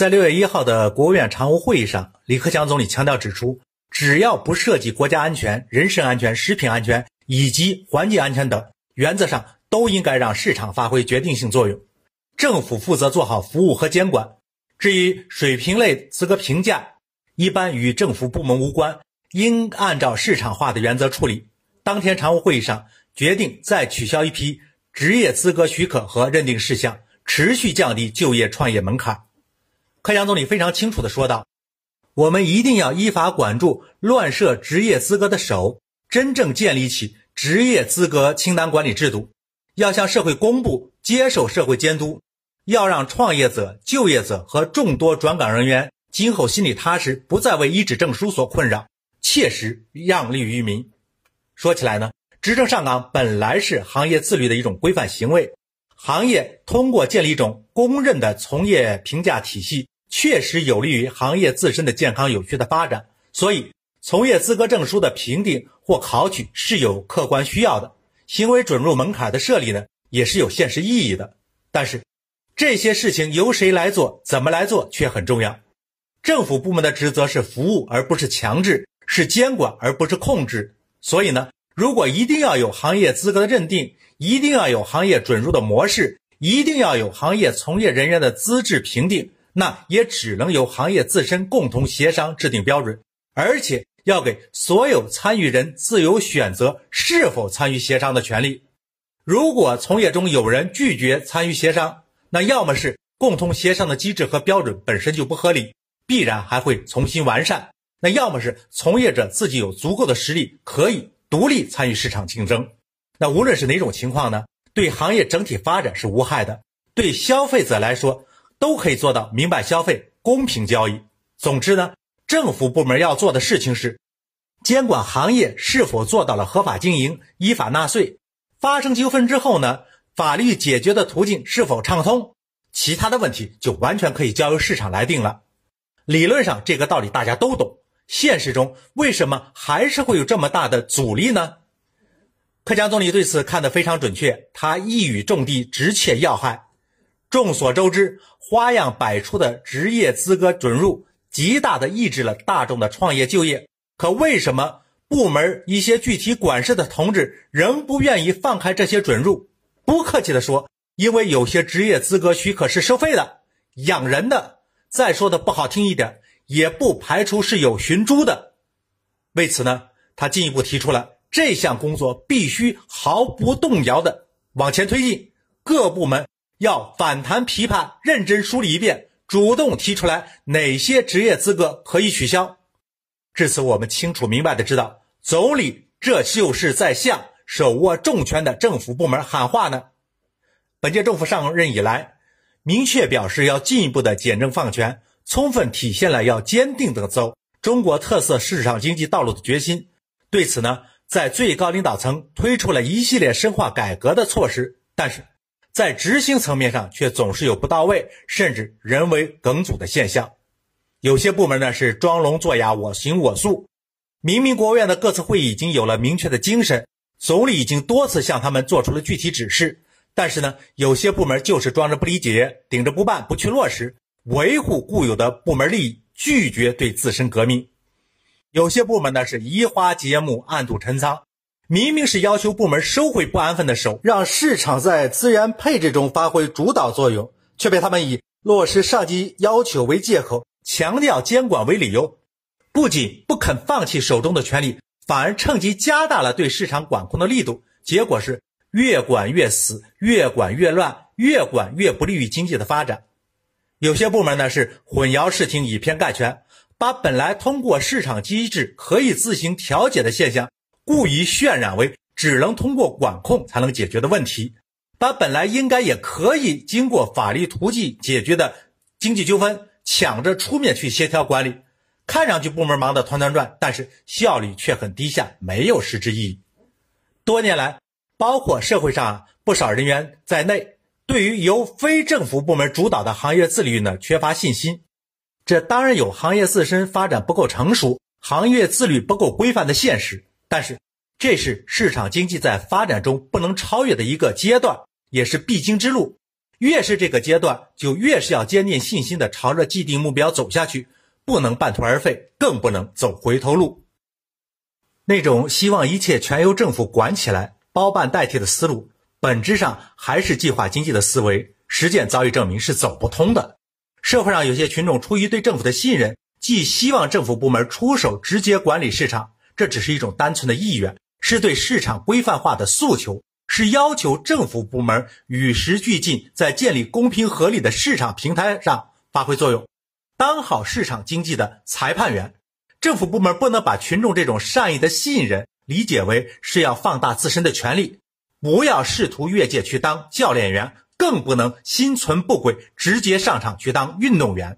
在六月一号的国务院常务会议上，李克强总理强调指出，只要不涉及国家安全、人身安全、食品安全以及环境安全等，原则上都应该让市场发挥决定性作用。政府负责做好服务和监管。至于水平类资格评价，一般与政府部门无关，应按照市场化的原则处理。当天常务会议上决定再取消一批职业资格许可和认定事项，持续降低就业创业门槛。克强总理非常清楚地说道：“我们一定要依法管住乱设职业资格的手，真正建立起职业资格清单管理制度，要向社会公布，接受社会监督，要让创业者、就业者和众多转岗人员今后心里踏实，不再为一纸证书所困扰，切实让利于民。”说起来呢，职称上岗本来是行业自律的一种规范行为，行业通过建立一种公认的从业评价体系。确实有利于行业自身的健康有序的发展，所以从业资格证书的评定或考取是有客观需要的。行为准入门槛的设立呢，也是有现实意义的。但是这些事情由谁来做、怎么来做却很重要。政府部门的职责是服务而不是强制，是监管而不是控制。所以呢，如果一定要有行业资格的认定，一定要有行业准入的模式，一定要有行业从业人员的资质评定。那也只能由行业自身共同协商制定标准，而且要给所有参与人自由选择是否参与协商的权利。如果从业中有人拒绝参与协商，那要么是共同协商的机制和标准本身就不合理，必然还会重新完善；那要么是从业者自己有足够的实力，可以独立参与市场竞争。那无论是哪种情况呢，对行业整体发展是无害的，对消费者来说。都可以做到明白消费、公平交易。总之呢，政府部门要做的事情是监管行业是否做到了合法经营、依法纳税。发生纠纷之后呢，法律解决的途径是否畅通？其他的问题就完全可以交由市场来定了。理论上这个道理大家都懂，现实中为什么还是会有这么大的阻力呢？克强总理对此看得非常准确，他一语中的，直切要害。众所周知。花样百出的职业资格准入，极大的抑制了大众的创业就业。可为什么部门一些具体管事的同志仍不愿意放开这些准入？不客气的说，因为有些职业资格许可是收费的，养人的。再说的不好听一点，也不排除是有寻租的。为此呢，他进一步提出了这项工作必须毫不动摇的往前推进，各部门。要反弹琵琶，认真梳理一遍，主动提出来哪些职业资格可以取消。至此，我们清楚明白的知道，总理这就是在向手握重权的政府部门喊话呢。本届政府上任以来，明确表示要进一步的简政放权，充分体现了要坚定的走中国特色市场经济道路的决心。对此呢，在最高领导层推出了一系列深化改革的措施，但是。在执行层面上，却总是有不到位，甚至人为梗阻的现象。有些部门呢是装聋作哑，我行我素。明明国务院的各次会议已经有了明确的精神，总理已经多次向他们做出了具体指示，但是呢，有些部门就是装着不理解，顶着不办，不去落实，维护固有的部门利益，拒绝对自身革命。有些部门呢是移花接木，暗度陈仓。明明是要求部门收回不安分的手，让市场在资源配置中发挥主导作用，却被他们以落实上级要求为借口，强调监管为理由，不仅不肯放弃手中的权利，反而趁机加大了对市场管控的力度。结果是越管越死，越管越乱，越管越不利于经济的发展。有些部门呢是混淆视听，以偏概全，把本来通过市场机制可以自行调节的现象。故意渲染为只能通过管控才能解决的问题，把本来应该也可以经过法律途径解决的经济纠纷抢着出面去协调管理，看上去部门忙得团团转，但是效率却很低下，没有实质意义。多年来，包括社会上不少人员在内，对于由非政府部门主导的行业自律呢缺乏信心，这当然有行业自身发展不够成熟，行业自律不够规范的现实。但是，这是市场经济在发展中不能超越的一个阶段，也是必经之路。越是这个阶段，就越是要坚定信心的朝着既定目标走下去，不能半途而废，更不能走回头路。那种希望一切全由政府管起来、包办代替的思路，本质上还是计划经济的思维，实践早已证明是走不通的。社会上有些群众出于对政府的信任，既希望政府部门出手直接管理市场，这只是一种单纯的意愿，是对市场规范化的诉求，是要求政府部门与时俱进，在建立公平合理的市场平台上发挥作用，当好市场经济的裁判员。政府部门不能把群众这种善意的信任理解为是要放大自身的权利，不要试图越界去当教练员，更不能心存不轨，直接上场去当运动员。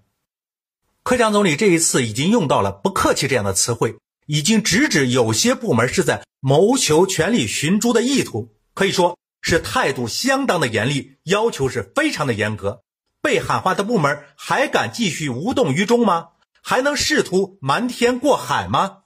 克强总理这一次已经用到了“不客气”这样的词汇，已经直指有些部门是在谋求权力寻租的意图，可以说是态度相当的严厉，要求是非常的严格。被喊话的部门还敢继续无动于衷吗？还能试图瞒天过海吗？